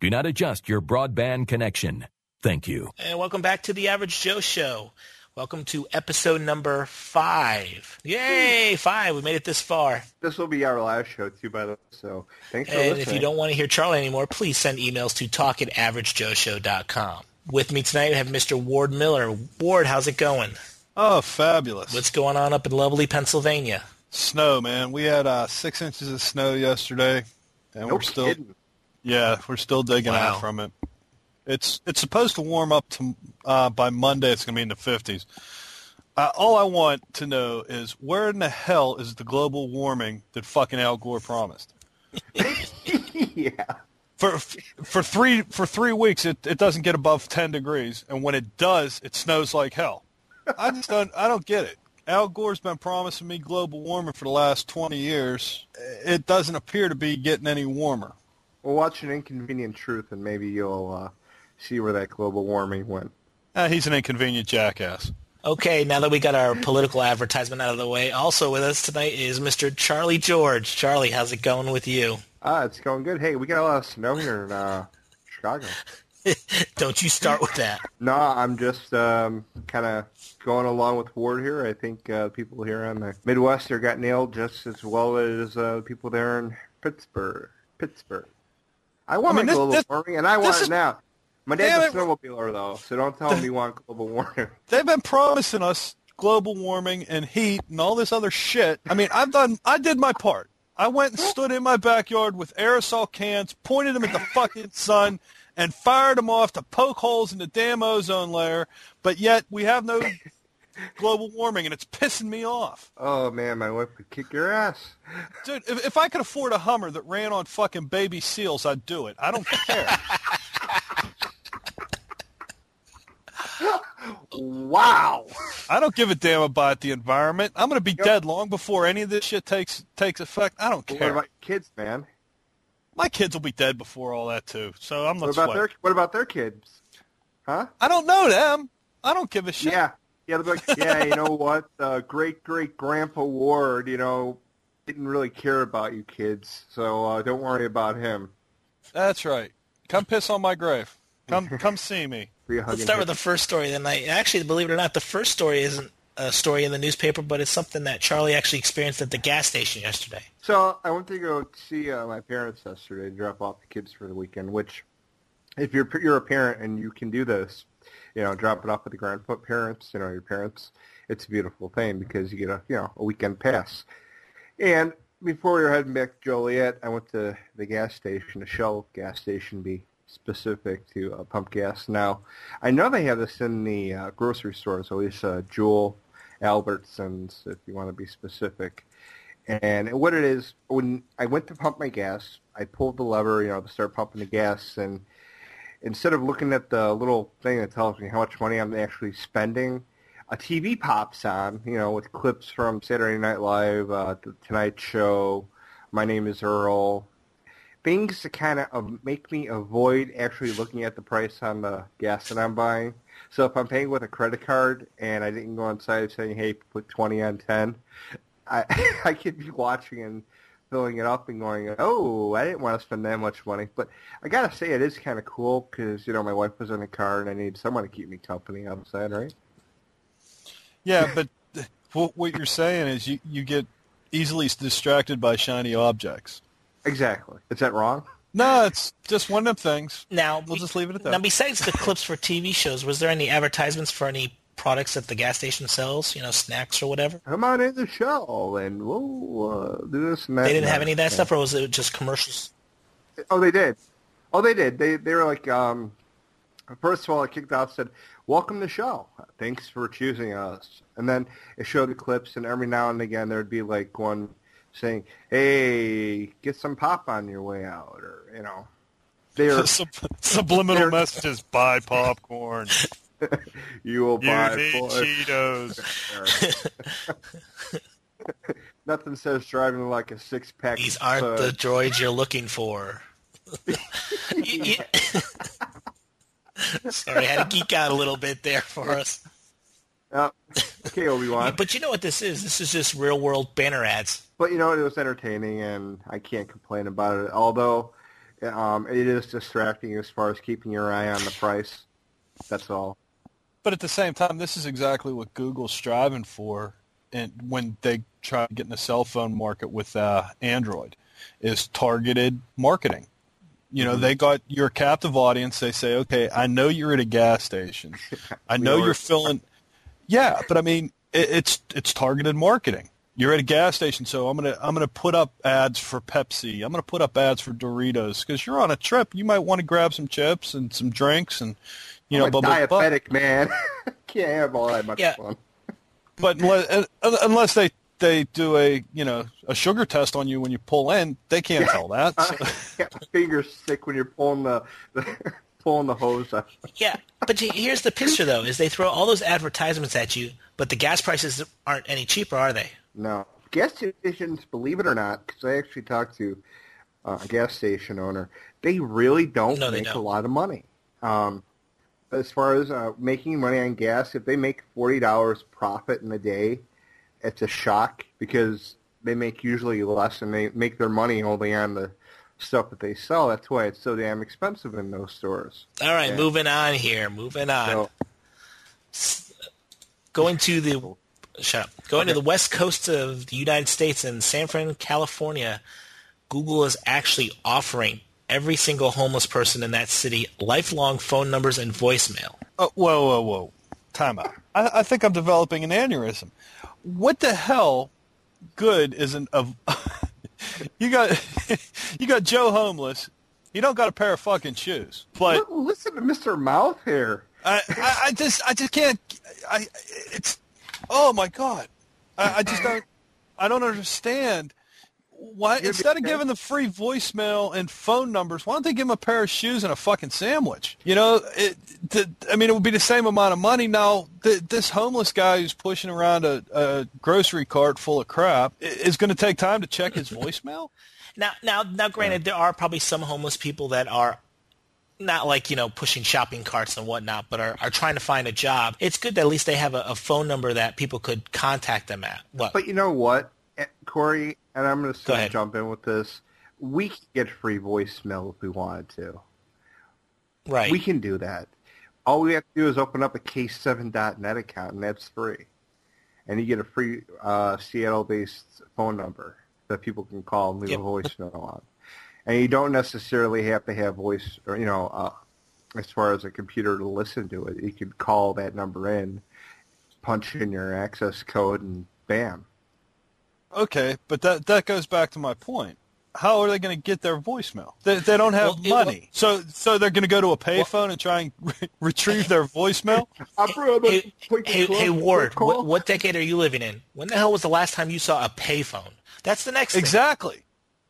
do not adjust your broadband connection. Thank you. And welcome back to the Average Joe Show. Welcome to episode number five. Yay, five. We made it this far. This will be our last show too, by the way. So thanks for And listening. if you don't want to hear Charlie anymore, please send emails to talk at averagejoeshow.com. With me tonight, I have Mr. Ward Miller. Ward, how's it going? Oh, fabulous. What's going on up in lovely Pennsylvania? Snow, man. We had uh, six inches of snow yesterday, and no we're still kidding. Yeah, we're still digging Wow. out from it. It's it's supposed to warm up to uh, by Monday. It's going to be in the fifties. Uh, all I want to know is where in the hell is the global warming that fucking Al Gore promised? yeah. For for three for three weeks, it, it doesn't get above ten degrees, and when it does, it snows like hell. I just don't I don't get it. Al Gore's been promising me global warming for the last twenty years. It doesn't appear to be getting any warmer. Well, watch an inconvenient truth, and maybe you'll uh, see where that global warming went. Uh, he's an inconvenient jackass. Okay, now that we got our political advertisement out of the way, also with us tonight is Mr. Charlie George. Charlie, how's it going with you? Ah, it's going good. Hey, we got a lot of snow here in uh, Chicago. Don't you start with that. No, I'm just um, kind of going along with Ward here. I think uh, people here in the Midwest are got nailed just as well as uh, people there in Pittsburgh. Pittsburgh. I want I mean, my this- global this- warming, and I want this it is- now. My dad's a snowmobiler, though, so don't tell him you want global warming. They've been promising us global warming and heat and all this other shit. I mean, I've done. I did my part. I went and stood in my backyard with aerosol cans, pointed them at the fucking sun, and fired them off to poke holes in the damn ozone layer. But yet we have no global warming, and it's pissing me off. Oh, man, my wife would kick your ass. Dude, if, if I could afford a Hummer that ran on fucking baby seals, I'd do it. I don't care. Wow. I don't give a damn about the environment. I'm going to be dead long before any of this shit takes takes effect. I don't What care. about kids, man? My kids will be dead before all that too. So I'm not What about sweating. their What about their kids? Huh? I don't know them. I don't give a shit. Yeah, yeah. They'll like, yeah, you know what? Uh, great great grandpa Ward, you know, didn't really care about you kids, so uh, don't worry about him. That's right. Come piss on my grave. Come come see me. Let's hugging start with the first story of the night. Actually, believe it or not, the first story isn't a story in the newspaper, but it's something that Charlie actually experienced at the gas station yesterday. So I went to go see uh, my parents yesterday, and drop off the kids for the weekend. Which, if you're you're a parent and you can do this, you know, drop it off at the grandparents, you know, your parents. It's a beautiful thing because you get a you know a weekend pass. And before we were heading back to Joliet, I went to the gas station, the Shell gas station, be specific to uh, pump gas. Now, I know they have this in the uh, grocery stores, at least uh, Jewel, Albertsons, if you want to be specific. And what it is, when I went to pump my gas, I pulled the lever, you know, to start pumping the gas, and instead of looking at the little thing that tells me how much money I'm actually spending, a TV pops on, you know, with clips from Saturday Night Live, uh, The Tonight Show, My Name is Earl, things to kind of make me avoid actually looking at the price on the gas that I'm buying. So if I'm paying with a credit card and I didn't go inside saying, hey, put 20 on 10, I, I could be watching and filling it up and going, oh, I didn't want to spend that much money. But I got to say it is kind of cool because, you know, my wife was in the car and I need someone to keep me company outside, right? Yeah, but what what you're saying is you, you get easily distracted by shiny objects. Exactly. Is that wrong? No, it's just one of them things. Now, We'll just leave it at that. Now, besides the clips for TV shows, was there any advertisements for any products that the gas station sells? You know, snacks or whatever. Come on in the show and we'll uh, do this and that. They didn't have any of that Yeah. stuff, or was it just commercials? Oh, they did. Oh, they did. They they were like, um, first of all, it kicked off said, "Welcome to the show. Thanks for choosing us." And then it showed the clips, and every now and again there'd be like one saying, "Hey, get some pop on your way out," or you know. They're Sub- subliminal They're- messages. Buy popcorn. you will You buy need boy. Cheetos. Nothing says driving like a six pack. These aren't the droids you're looking for. Y- y- Sorry, I had to geek out a little bit there for us. Uh, okay, Obi Wan. But you know what this is? This is just real world banner ads. But you know, it was entertaining, and I can't complain about it. Although um, it is distracting as far as keeping your eye on the price. That's all. But at the same time, this is exactly what Google's striving for, and when they try to get in the cell phone market with uh, Android, is targeted marketing. You know, they got your captive audience. They say, okay, I know you're at a gas station. I know you're filling. Yeah, but I mean, it, it's it's targeted marketing. You're at a gas station, so I'm gonna I'm gonna put up ads for Pepsi. I'm gonna put up ads for Doritos because you're on a trip. You might want to grab some chips and some drinks and you know, I'm a blah, blah, blah. diabetic man. can't have all that much Yeah. fun. But unless, uh, unless they they do a you know a sugar test on you when you pull in, they can't tell that. So, Yeah, fingers stick when you're pulling the, the pulling the hose. Up. Yeah, but here's the picture though: is they throw all those advertisements at you, but the gas prices aren't any cheaper, are they? No, gas stations, believe it or not, because I actually talked to uh, a gas station owner, they really don't No, they make a don't. lot of money. Um, as far as uh, making money on gas, if they make forty dollars profit in a day, it's a shock because they make usually less, and they make their money only on the stuff that they sell. That's why it's so damn expensive in those stores. All right, Yeah. moving on here. Moving on. So, Going to the shut up. Going to the west coast of the United States in San Fran, California, Google is actually offering every single homeless person in that city lifelong phone numbers and voicemail. oh, whoa, whoa, whoa, time out. I, I think I'm developing an aneurysm. What the hell good isn't of? you got you got Joe homeless. You don't got a pair of fucking shoes, but listen to Mr. Mouth here. I, I, I just I just can't. I it's oh my god. I, I just don't. I don't understand. Why instead of giving the free voicemail and phone numbers, why don't they give them a pair of shoes and a fucking sandwich? You know, it, the, I mean, it would be the same amount of money. Now, th this homeless guy who's pushing around a, a grocery cart full of crap i- is going to take time to check his voicemail. Now, now, now, granted, there are probably some homeless people that are not like you know pushing shopping carts and whatnot, but are, are trying to find a job. It's good that at least they have a, a phone number that people could contact them at. What? But you know what, Corey, and I'm going to jump in with this. We can get free voicemail if we wanted to. right? We can do that. All we have to do is open up a k7.net account, and that's free. And you get a free uh, Seattle-based phone number that people can call and leave Yep. a voicemail on. And you don't necessarily have to have voice, or you know, uh, as far as a computer to listen to it. You could call that number in, punch in your access code, and bam. Okay, but that that goes back to my point. How are they going to get their voicemail? They, they don't have Well, it- money, so so they're going to go to a payphone and try and re- retrieve their voicemail. Hey, hey, hey, Ward, what, what decade are you living in? When the hell was the last time you saw a payphone? That's the next thing. Exactly.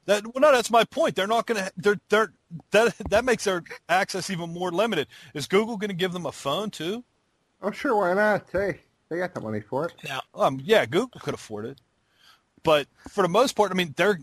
That well, no, that's my point. They're not going to. They're they're that that makes their access even more limited. Is Google going to give them a phone too? Oh, sure, why not? Hey, they got the money for it. Now, Um, yeah, Google could afford it, but for the most part, I mean, they're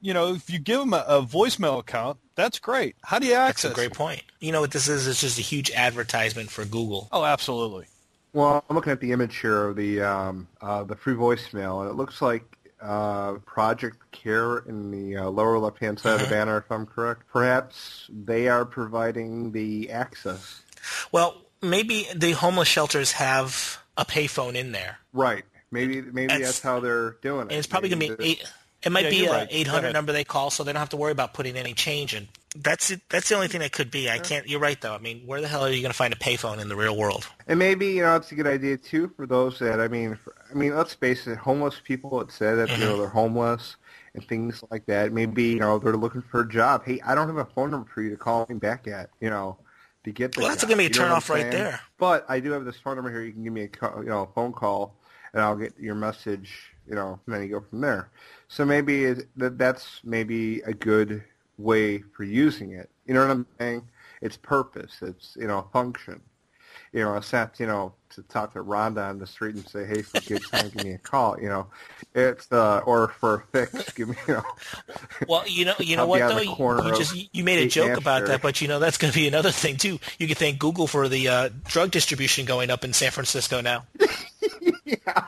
you know, if you give them a, a voicemail account, that's great. How do you that's access? a great point. You know what this is? It's just a huge advertisement for Google. Oh, absolutely. Well, I'm looking at the image here of the um, uh, the free voicemail, and it looks like uh, Project Care in the uh, lower left-hand side of the banner, if I'm correct. Perhaps they are providing the access. Well, maybe the homeless shelters have a payphone in there. Right. Maybe maybe That's- that's, how they're doing it. And it's probably going to be eight. It might Yeah, be you're right. 800 number they call, so they don't have to worry about putting any change in. That's it. That's the only thing that could be. I can't. You're right, though. I mean, where the hell are you going to find a payphone in the real world? And maybe you know it's a good idea too for those that I mean, for, I mean, let's face it, homeless people that say that you Mm-hmm. know they're homeless and things like that. Maybe you know they're looking for a job. Hey, I don't have a phone number for you to call me back at. You know, to get the Well, that's gonna be a You know what turn-off right there. But I do have this phone number here. You can give me a call, you know a phone call, and I'll get your message. You know, and then you go from there. So maybe it, that that's maybe a good way for using it. You know what I'm saying? It's purpose. It's you know function. You know, it's not you know to talk to Rhonda on the street and say, "Hey, for good time, give me a call." You know, it's uh, or for a fix, give me you know. Well, you know, you know what though, you, you just you made a joke about that, but you know that's going to be another thing too. You could thank Google for the uh, drug distribution going up in San Francisco now. yeah.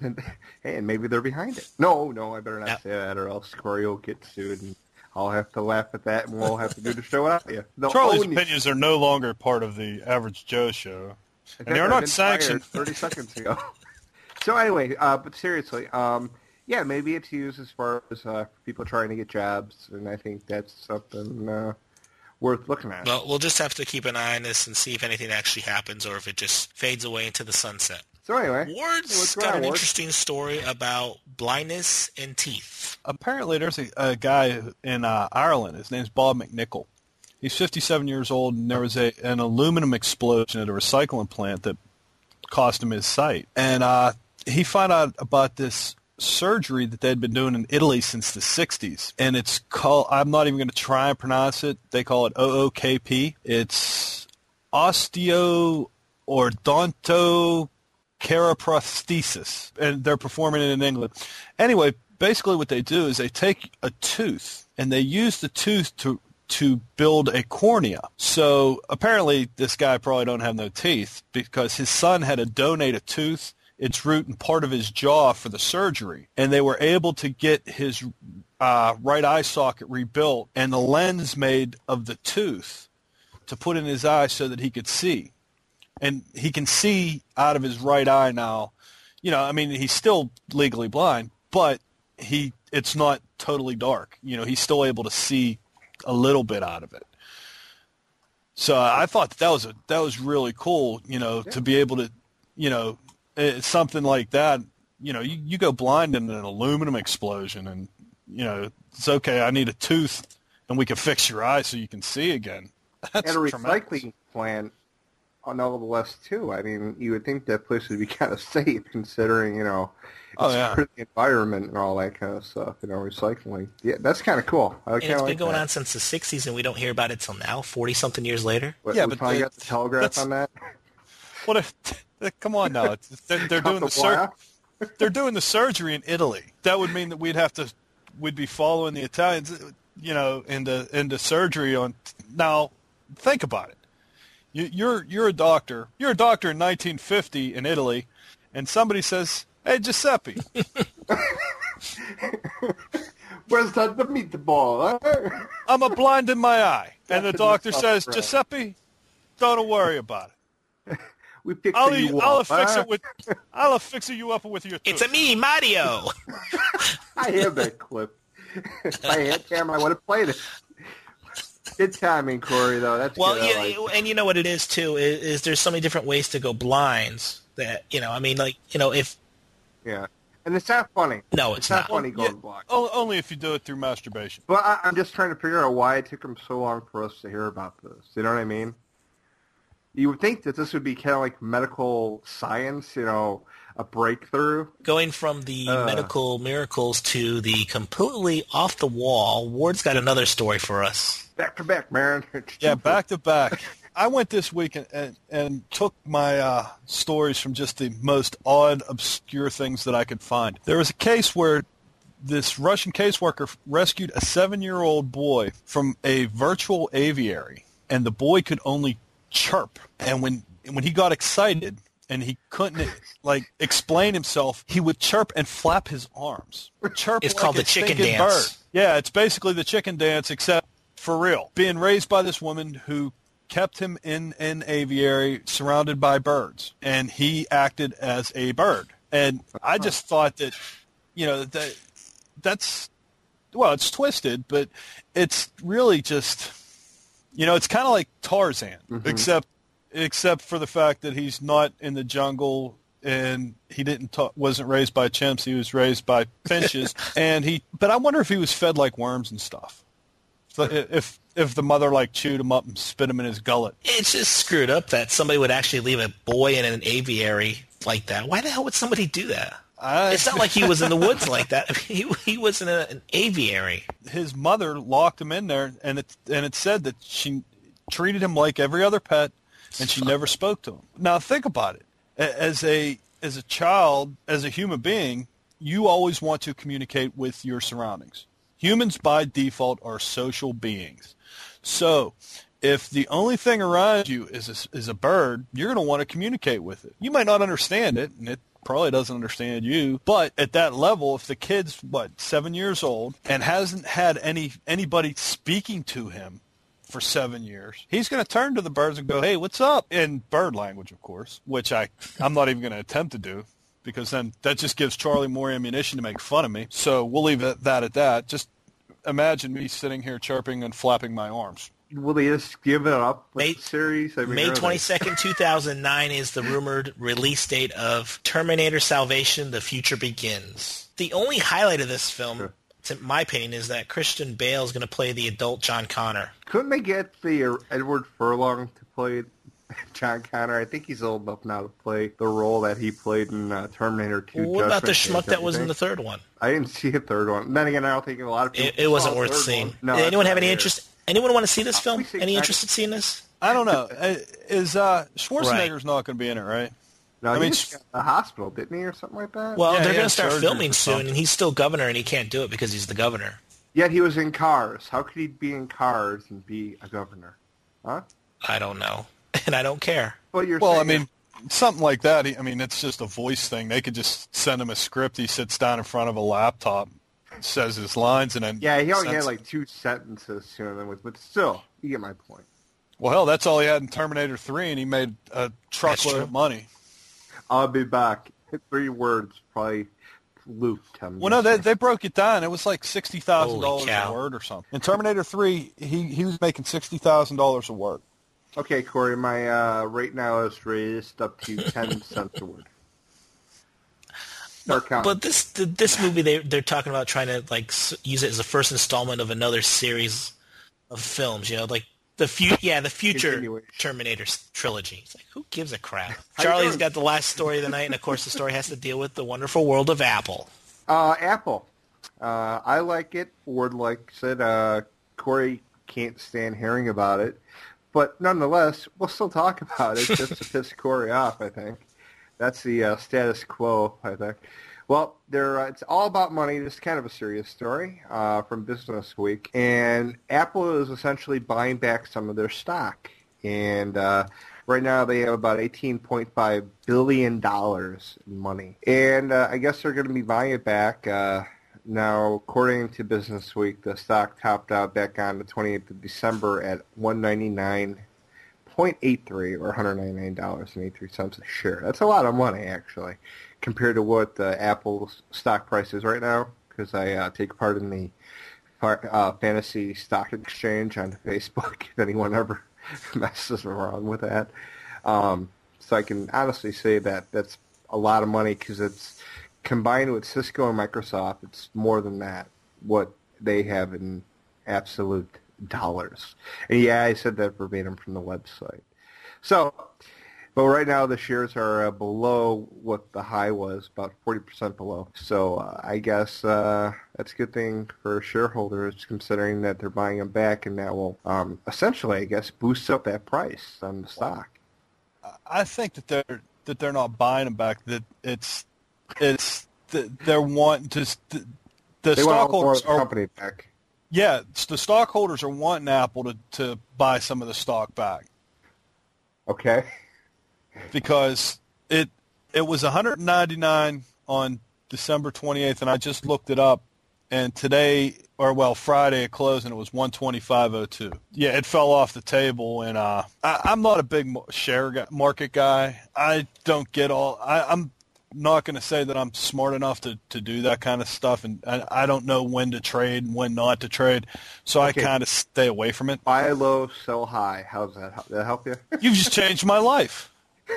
And- hey, and maybe they're behind it. No, no, I better not Yeah. say that, or else Corey will get sued, and I'll have to laugh at that, and we'll have to do the show without Yeah, They'll Charlie's own you. opinions are no longer part of the Average Joe show. And they're I've not been sanctioned. Thirty seconds ago. so anyway, uh, but seriously, um, yeah, maybe it's used as far as uh, people trying to get jobs, and I think that's something uh, worth looking at. Well, we'll just have to keep an eye on this and see if anything actually happens or if it just fades away into the sunset. so anyway, Ward's what's going got on, an Ward? interesting story about blindness and teeth. Apparently, there's a, a guy in uh, Ireland. His name's Bob McNichol. He's 57 years old, and there was a an aluminum explosion at a recycling plant that cost him his sight. And uh, he found out about this surgery that they'd been doing in Italy since the 60s. And it's called, I'm not even going to try and pronounce it. They call it OOKP. It's osteo ordonto paraprosthesis, and they're performing it in England. Anyway, basically what they do is they take a tooth and they use the tooth to to build a cornea. So apparently this guy probably don't have no teeth because his son had to donate a tooth, its root and part of his jaw for the surgery, and they were able to get his uh, right eye socket rebuilt and the lens made of the tooth to put in his eye so that he could see and he can see out of his right eye now. You know, I mean, he's still legally blind, but he it's not totally dark. You know, he's still able to see a little bit out of it. So I thought that, that was a that was really cool. You know, to be able to, you know, it's something like that. You know, you, you go blind in an aluminum explosion, and you know it's okay. I need a tooth, and we can fix your eye so you can see again. That's at a tremendous. recycling plant, uh, nonetheless, too. I mean, you would think that place would be kind of safe, considering you know, Oh, yeah. for the environment and all that kind of stuff. You know, recycling. Yeah, that's kind of cool. I And kind it's of been like going that. on since the 60s, and we don't hear about it till now, 40-something years later. But Yeah, we but finally the- got the telegraph that's- on that. What if? Eh, come on now, they're, they're doing Cut the sur- they're doing the surgery in Italy. That would mean that we'd have to we'd be following the Italians, you know, into into surgery on. Now, think about it. You, you're you're a doctor. You're a doctor in 1950 in Italy, and somebody says, "Hey, Giuseppe, Where's that the meatball? huh? I'm a blind in my eye," and the doctor says, "Giuseppe, don't worry about it. We fixed I'll you I'll up, fix huh? it with I'll fix you up with your tooth." It's a me, Mario. I have that clip. if I had time, I would have played it. Good timing, Corey. Though that's well, good. Yeah, like- and you know what it is too is, is there's so many different ways to go blinds that you know. I mean, like you know, if yeah. And it's not funny. no, It's it's not not. funny going Yeah, blind. Oh, only if you do it through masturbation. But I, I'm just trying to figure out why it took them so long for us to hear about this. You know what I mean? You would think that this would be kind of like medical science, you know, a breakthrough. Going from the Uh. medical miracles to the completely off the wall, Ward's got another story for us. Back to back, man. Yeah, back to back. I went this week and, and, and took my uh, stories from just the most odd, obscure things that I could find. There was a case where this Russian caseworker rescued a seven-year-old boy from a virtual aviary, and the boy could only chirp. And when when he got excited and he couldn't like explain himself, he would chirp and flap his arms. Chirp It's like called the chicken dance. Bird. Yeah, it's basically the chicken dance, except for real. Being raised by this woman who kept him in an aviary surrounded by birds, and he acted as a bird. And I just thought that, you know, that that's well, it's twisted, but it's really just, you know, it's kind of like Tarzan, mm-hmm. except except for the fact that he's not in the jungle and he didn't ta- wasn't raised by chimps he was raised by finches and he but i wonder if he was fed like worms and stuff so if if the mother like chewed him up and spit him in his gullet It's just screwed up that somebody would actually leave a boy in an aviary like that. Why the hell would somebody do that? I, It's not like he was in the woods like that. He he was in a, an aviary. his mother locked him in there, and it and it said that she treated him like every other pet, and she never spoke to him. Now think about it. As a as a child, as a human being, you always want to communicate with your surroundings. Humans by default are social beings. So, if the only thing around you is a, is a bird, you're going to want to communicate with it. You might not understand it, and it probably doesn't understand you. But at that level, if the kid's what seven years old and hasn't had any anybody speaking to him for seven years, he's going to turn to the birds and go, "Hey, what's up?" in bird language, of course, which I I'm not even going to attempt to do because then that just gives Charlie more ammunition to make fun of me. So we'll leave that at that. Just imagine me sitting here chirping and flapping my arms. Will they just give it up with May- the series? I mean, May twenty second, two thousand nine is the rumored release date of Terminator Salvation: The Future Begins. The only highlight of this film, Sure. to my opinion, is that Christian Bale is going to play the adult John Connor. Couldn't they get the uh, Edward Furlong to play John Connor? I think he's old enough now to play the role that he played in uh, Terminator 2. what about the schmuck that was in the third one? I didn't see a third one. Then again, I don't think a lot of people. It, it wasn't worth seeing. No, Did anyone have any interest? Anyone want to see this film? Any I- interest in seeing this? I don't know. Uh, Is uh, Schwarzenegger's not going to be in it, right? No, I he mean, just got the hospital, didn't he, or something like that? Well, Yeah, they're going to start filming soon, and he's still governor, and he can't do it because he's the governor. Yet he was in Cars. How could he be in Cars and be a governor? Huh? I don't know, and I don't care. Well, you're Well, I mean, something like that. I mean, it's just a voice thing. They could just send him a script. He sits down in front of a laptop, says his lines, and then Yeah, he only had like two sentences to him, with, but still, you get my point. Well, hell, that's all he had in Terminator Three, and he made a truckload of money. I'll be back. Three words, probably looped him. Well, no, they they broke it down. It was like sixty thousand dollars a word or something. In Terminator Three, he he was making sixty thousand dollars a word. Okay, Corey, my uh, rate now is raised up to 10 cents a word. Start counting. But this this movie they they're talking about trying to like use it as the first installment of another series of films. You know, like the fu- yeah the future Terminator trilogy. It's like who gives a crap? Charlie's got the last story of the night, and of course the story has to deal with the wonderful world of Apple. Uh, Apple. Uh, I like it. Ford likes it. Uh, Corey can't stand hearing about it. But nonetheless, we'll still talk about it just to piss Corey off, I think. That's the uh, status quo, I think. Well, there, uh, it's all about money. This is kind of a serious story uh, from Business Week. And Apple is essentially buying back some of their stock. And uh, right now they have about $18.5 billion in money. And uh, I guess they're going to be buying it back. Uh, now, according to Business Week, the stock topped out back on the 28th of December at 199 0.83 or $199.83 a share. That's a lot of money, actually, compared to what uh, Apple's stock price is right now, because I uh, take part in the uh, fantasy stock exchange on Facebook, if anyone ever messes around with that. Um, so I can honestly say that that's a lot of money because it's combined with Cisco and Microsoft, it's more than that, what they have in absolute dollars. And yeah, I said that verbatim from the website. So, but right now the shares are uh, below what the high was, about 40% below. So uh, I guess uh, that's a good thing for shareholders considering that they're buying them back and that will um, essentially, I guess, boost up that price on the stock. I think that they're that they're not buying them back. That it's it's they're wanting to. The, the They want stockholders the are company back. Yeah. The stockholders are wanting Apple to to buy some of the stock back Okay. because it it was 199 on December 28th, and I just looked it up, and today or well Friday it closed and it was 125.02. Yeah, it fell off the table, and uh, I, I'm not a big share market guy. I don't get all. I, I'm not going to say that I'm smart enough to, to do that kind of stuff, and I, I don't know when to trade and when not to trade, so Okay. I kind of stay away from it. Buy low, sell high. How's that? Does that help you? You've just changed my life.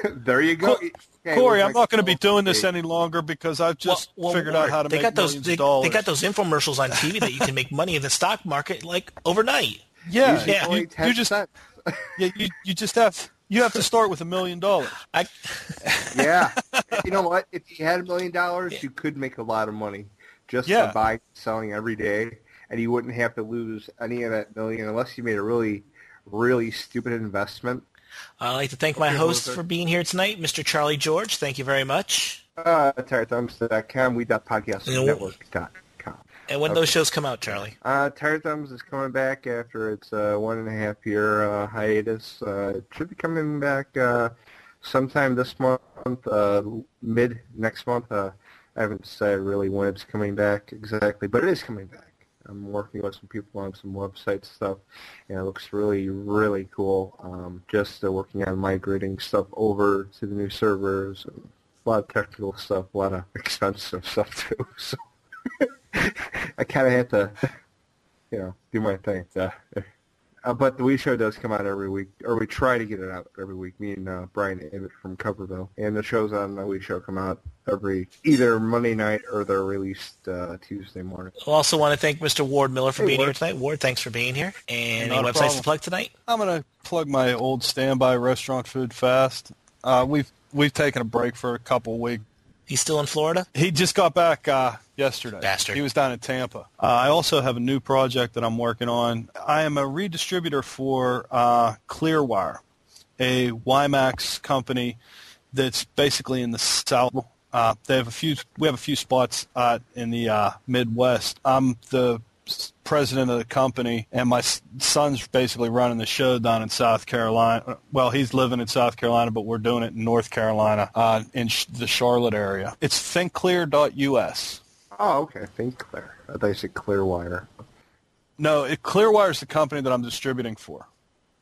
there you go. Co- Okay, Corey, I'm not going to be doing this any longer because I've just Well- well, figured out how to they make got those millions they, of dollars. they got those infomercials on TV that you can make money in the stock market like overnight. yeah, Usually Yeah. You, you just cents. yeah, you, you just have you have to start with a million dollars. I, Yeah. you know what? If you had a million dollars, you could make a lot of money just Yeah. by buying selling every day, and you wouldn't have to lose any of that million unless you made a really, really stupid investment. I'd like to thank my host for being here tonight, Mr. Charlie George. Thank you very much. Uh, we.podcastnetwork.com. And when those shows come out, Charlie? Uh, Tired Thumbs is coming back after its uh, one and a half year uh, hiatus. Uh, it should be coming back uh, sometime this month, uh, mid next month. Uh, I haven't decided really when it's coming back exactly, but it is coming back. I'm working with some people on some website stuff, and it looks really, really cool. Um, just uh, working on migrating stuff over to the new servers. A lot of technical stuff, a lot of expensive stuff too. So I kind of have to you know, do my thing. Uh, uh, but the Wii Show does come out every week, or we try to get it out every week. Me and uh, Brian Ibbott from Coverville, and the shows on the Wii Show come out every either Monday night or they're released uh, Tuesday morning. I also want to thank Mr. Ward Miller for Hey, being Ward. here tonight. Ward, thanks for being here. And Not any websites problem. to plug tonight? I'm gonna plug my old standby restaurant food fast. Uh, we've we've taken a break for a couple weeks. He's still in Florida? He just got back uh, yesterday. Bastard. He was down in Tampa. Uh, I also have a new project that I'm working on. I am a redistributor for uh, Clearwire, a WiMAX company that's basically in the south. Uh, they have a few. We have a few spots uh, in the uh, Midwest. I'm the president of the company, and my son's basically running the show down in South Carolina. Well, he's living in South Carolina, but we're doing it in North Carolina, uh, in sh- the Charlotte area. It's thinkclear.us. Oh, okay. ThinkClear. I thought you said Clearwire. No, it, is the company that I'm distributing for.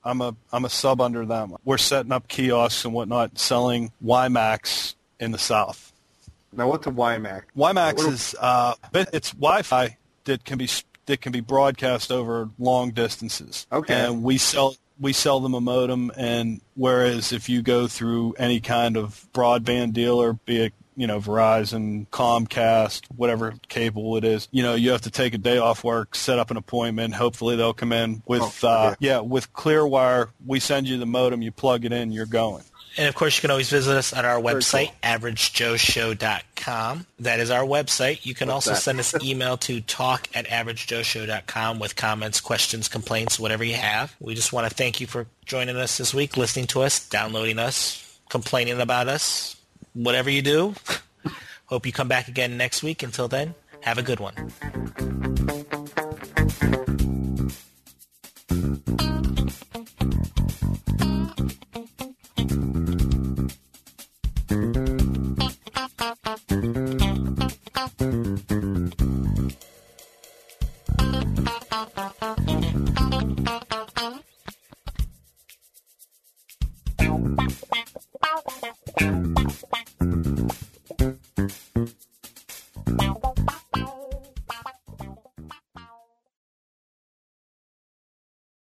I'm a I'm a sub under them. We're setting up kiosks and whatnot, selling WiMAX in the South. Now, what's a WiMAX? WiMAX is uh, it's Wi-Fi that can be that can be broadcast over long distances. Okay. And we sell we sell them a modem, and whereas if you go through any kind of broadband dealer, be it you know Verizon, Comcast, whatever cable it is, you know you have to take a day off work, set up an appointment. Hopefully they'll come in with Oh, uh, yeah with Clearwire. We send you the modem, you plug it in, you're going. And of course, you can always visit us at our website, cool. averagejoeshow.com. That is our website. You can What's also that? send us email to talk at averagejoeshow.com with comments, questions, complaints, whatever you have. We just want to thank you for joining us this week, listening to us, downloading us, complaining about us, whatever you do. Hope you come back again next week. Until then, have a good one.